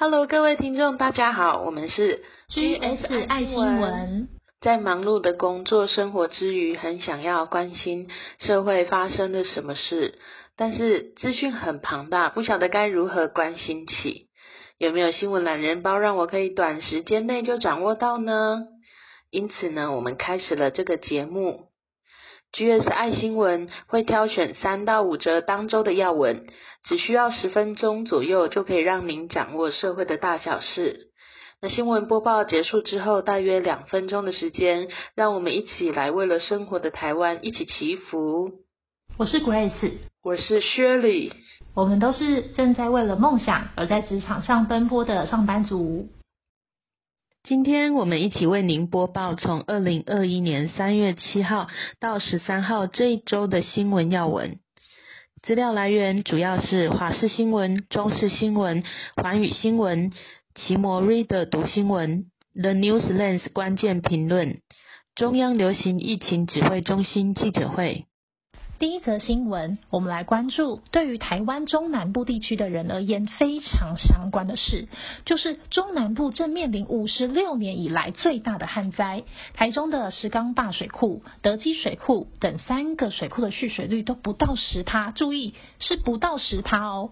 Hello，各位听众，大家好，我们是 GS 爱新闻。在忙碌的工作生活之余，很想要关心社会发生了什么事，但是资讯很庞大，不晓得该如何关心起。有没有新闻懒人包，让我可以短时间内就掌握到呢？因此呢，我们开始了这个节目。GS 爱新闻会挑选三到五则当周的要闻，只需要十分钟左右就可以让您掌握社会的大小事。那新闻播报结束之后，大约两分钟的时间，让我们一起来为了生活的台湾一起祈福。我是 Grace，我是 Shirley，我们都是正在为了梦想而在职场上奔波的上班族。今天我们一起为您播报从二零二一年三月七号到十三号这一周的新闻要闻。资料来源主要是华视新闻、中视新闻、环宇新闻、奇摩 Reader 读新闻、The News Lens 关键评论、中央流行疫情指挥中心记者会。第一则新闻，我们来关注对于台湾中南部地区的人而言非常相关的事，就是中南部正面临五十六年以来最大的旱灾。台中的石冈坝水库、德基水库等三个水库的蓄水率都不到十趴，注意是不到十趴哦。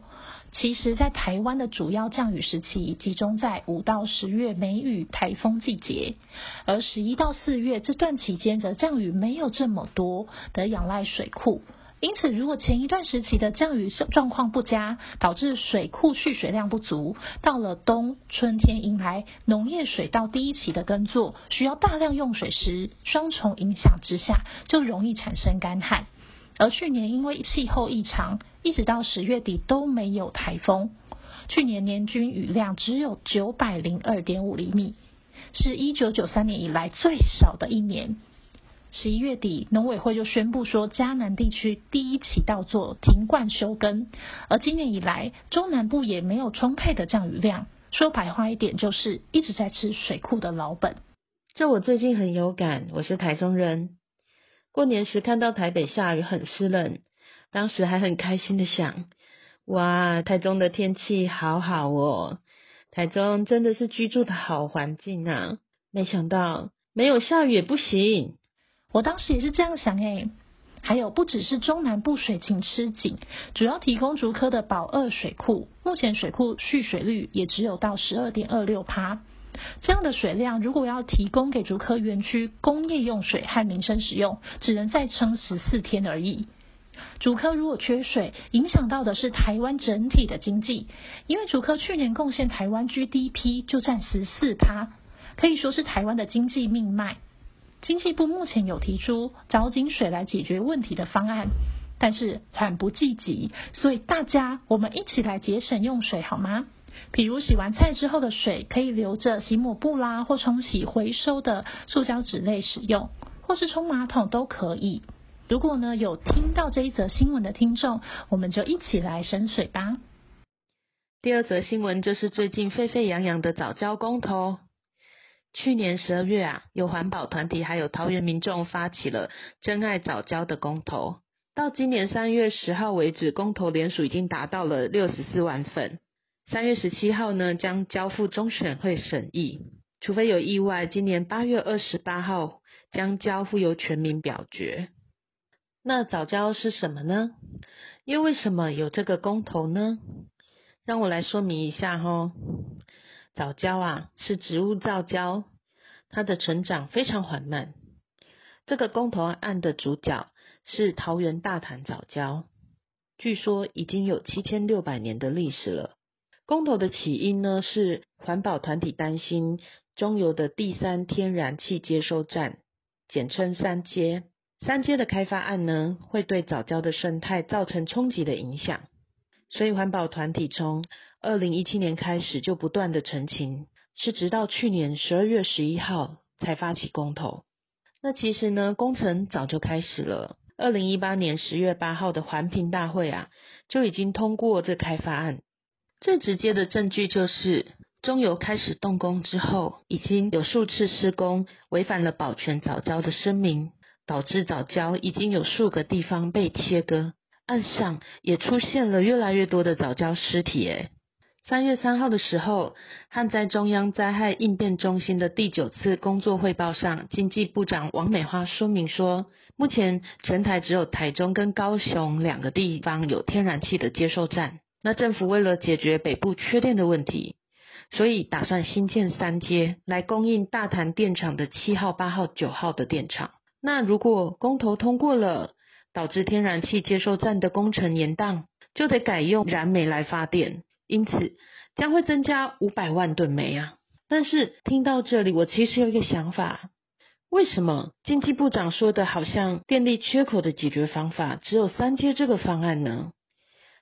其实，在台湾的主要降雨时期集中在五到十月梅雨台风季节，而十一到四月这段期间则降雨没有这么多，得仰赖水库。因此，如果前一段时期的降雨状况不佳，导致水库蓄水量不足，到了冬春天迎来农业水稻第一期的耕作，需要大量用水时，双重影响之下，就容易产生干旱。而去年因为气候异常，一直到十月底都没有台风。去年年均雨量只有九百零二点五厘米，是一九九三年以来最少的一年。十一月底，农委会就宣布说，嘉南地区第一起稻作停灌休耕。而今年以来，中南部也没有充沛的降雨量。说白话一点，就是一直在吃水库的老本。这我最近很有感，我是台中人。过年时看到台北下雨很湿冷，当时还很开心的想：哇，台中的天气好好哦，台中真的是居住的好环境啊！没想到没有下雨也不行，我当时也是这样想诶。还有不只是中南部水情吃紧，主要提供竹科的宝二水库，目前水库蓄水率也只有到十二点二六趴。这样的水量，如果要提供给竹科园区工业用水和民生使用，只能再撑十四天而已。竹科如果缺水，影响到的是台湾整体的经济，因为竹科去年贡献台湾 GDP 就占十四趴，可以说是台湾的经济命脉。经济部目前有提出找井水来解决问题的方案，但是缓不济急，所以大家我们一起来节省用水好吗？比如洗完菜之后的水，可以留着洗抹布啦，或冲洗回收的塑胶纸类使用，或是冲马桶都可以。如果呢有听到这一则新闻的听众，我们就一起来省水吧。第二则新闻就是最近沸沸扬扬的早教公投。去年十二月啊，有环保团体还有桃园民众发起了真爱早教的公投，到今年三月十号为止，公投联署已经达到了六十四万份。三月十七号呢，将交付中选会审议，除非有意外，今年八月二十八号将交付由全民表决。那早教是什么呢？又为什么有这个公投呢？让我来说明一下哈。早教啊，是植物造胶，它的成长非常缓慢。这个公投案的主角是桃园大潭早教，据说已经有七千六百年的历史了。公投的起因呢，是环保团体担心中油的第三天然气接收站，简称三阶，三阶的开发案呢，会对早教的生态造成冲击的影响，所以环保团体从二零一七年开始就不断的澄清，是直到去年十二月十一号才发起公投。那其实呢，工程早就开始了，二零一八年十月八号的环评大会啊，就已经通过这开发案。最直接的证据就是，中油开始动工之后，已经有数次施工违反了保全早教的声明，导致早教已经有数个地方被切割，岸上也出现了越来越多的早教尸体。诶三月三号的时候，旱灾中央灾害应变中心的第九次工作汇报上，经济部长王美花说明说，目前全台只有台中跟高雄两个地方有天然气的接收站。那政府为了解决北部缺电的问题，所以打算新建三阶来供应大潭电厂的七号、八号、九号的电厂。那如果公投通过了，导致天然气接收站的工程延宕，就得改用燃煤来发电。因此将会增加五百万吨煤啊！但是听到这里，我其实有一个想法：为什么经济部长说的好像电力缺口的解决方法只有三阶这个方案呢？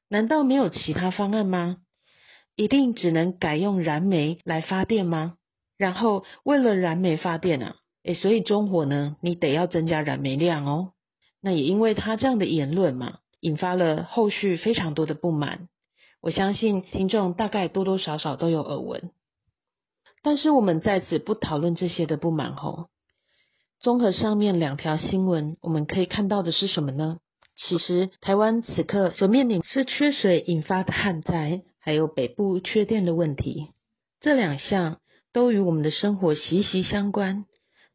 难道没有其他方案吗？一定只能改用燃煤来发电吗？然后为了燃煤发电啊，诶，所以中火呢，你得要增加燃煤量哦。那也因为他这样的言论嘛，引发了后续非常多的不满。我相信听众大概多多少少都有耳闻，但是我们在此不讨论这些的不满吼。综合上面两条新闻，我们可以看到的是什么呢？其实台湾此刻所面临是缺水引发的旱灾，还有北部缺电的问题，这两项都与我们的生活息息相关。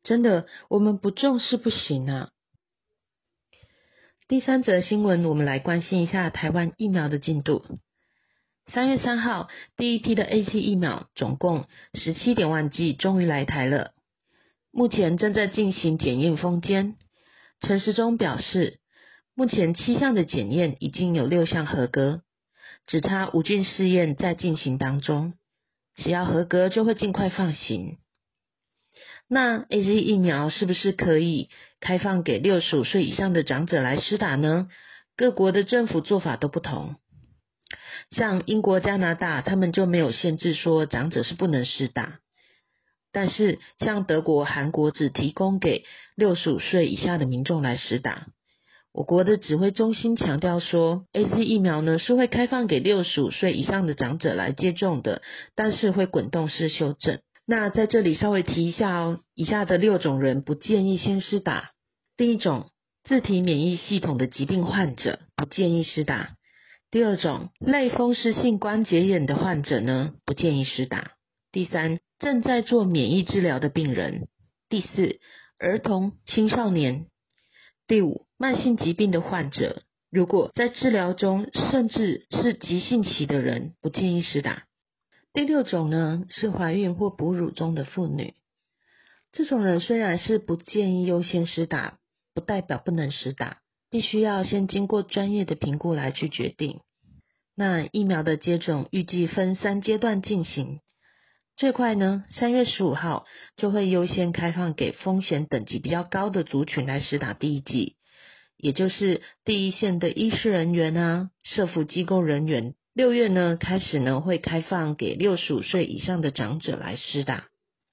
真的，我们不重视不行啊。第三则新闻，我们来关心一下台湾疫苗的进度。三月三号，第一批的 A C 疫苗总共十七点万剂，终于来台了。目前正在进行检验封监。陈时中表示，目前七项的检验已经有六项合格，只差无菌试验在进行当中。只要合格，就会尽快放行。那 AZ 疫苗是不是可以开放给六十五岁以上的长者来施打呢？各国的政府做法都不同。像英国、加拿大，他们就没有限制说长者是不能施打，但是像德国、韩国只提供给六十五岁以下的民众来施打。我国的指挥中心强调说，A Z 疫苗呢是会开放给六十五岁以上的长者来接种的，但是会滚动式修正。那在这里稍微提一下哦，以下的六种人不建议先施打。第一种，自体免疫系统的疾病患者不建议施打。第二种类风湿性关节炎的患者呢，不建议施打。第三，正在做免疫治疗的病人。第四，儿童、青少年。第五，慢性疾病的患者，如果在治疗中甚至是急性期的人，不建议施打。第六种呢，是怀孕或哺乳中的妇女。这种人虽然是不建议优先施打，不代表不能施打。必须要先经过专业的评估来去决定。那疫苗的接种预计分三阶段进行，最快呢，三月十五号就会优先开放给风险等级比较高的族群来施打第一剂，也就是第一线的医师人员啊、社福机构人员。六月呢开始呢会开放给六十五岁以上的长者来施打，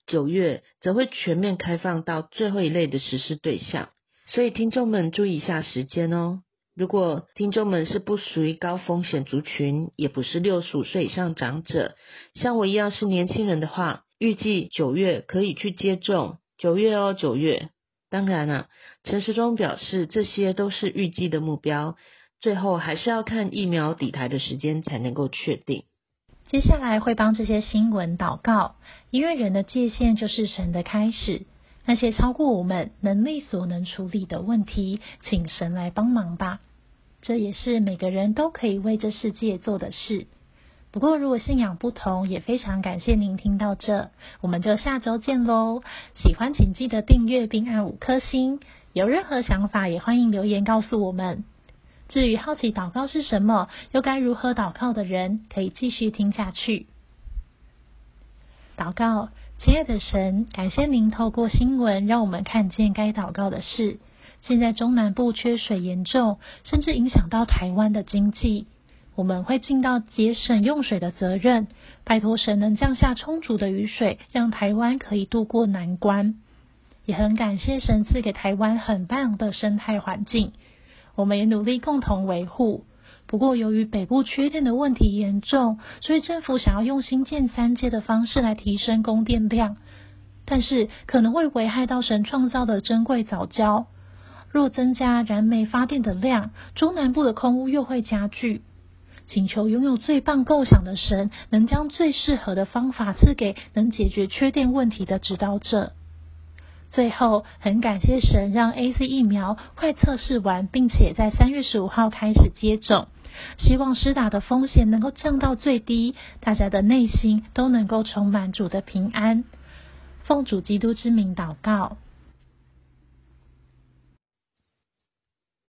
九月则会全面开放到最后一类的实施对象。所以听众们注意一下时间哦。如果听众们是不属于高风险族群，也不是六十五岁以上长者，像我一样是年轻人的话，预计九月可以去接种。九月哦，九月。当然啊，陈时中表示这些都是预计的目标，最后还是要看疫苗抵台的时间才能够确定。接下来会帮这些新闻祷告，因为人的界限就是神的开始。那些超过我们能力所能处理的问题，请神来帮忙吧。这也是每个人都可以为这世界做的事。不过，如果信仰不同，也非常感谢您听到这，我们就下周见喽。喜欢请记得订阅并按五颗星。有任何想法，也欢迎留言告诉我们。至于好奇祷告是什么，又该如何祷告的人，可以继续听下去。祷告。亲爱的神，感谢您透过新闻让我们看见该祷告的事。现在中南部缺水严重，甚至影响到台湾的经济。我们会尽到节省用水的责任，拜托神能降下充足的雨水，让台湾可以渡过难关。也很感谢神赐给台湾很棒的生态环境，我们也努力共同维护。不过，由于北部缺电的问题严重，所以政府想要用新建三阶的方式来提升供电量，但是可能会危害到神创造的珍贵早教。若增加燃煤发电的量，中南部的空污又会加剧。请求拥有最棒构想的神，能将最适合的方法赐给能解决缺电问题的指导者。最后，很感谢神让 A C 疫苗快测试完，并且在三月十五号开始接种。希望施打的风险能够降到最低，大家的内心都能够充满主的平安。奉主基督之名祷告。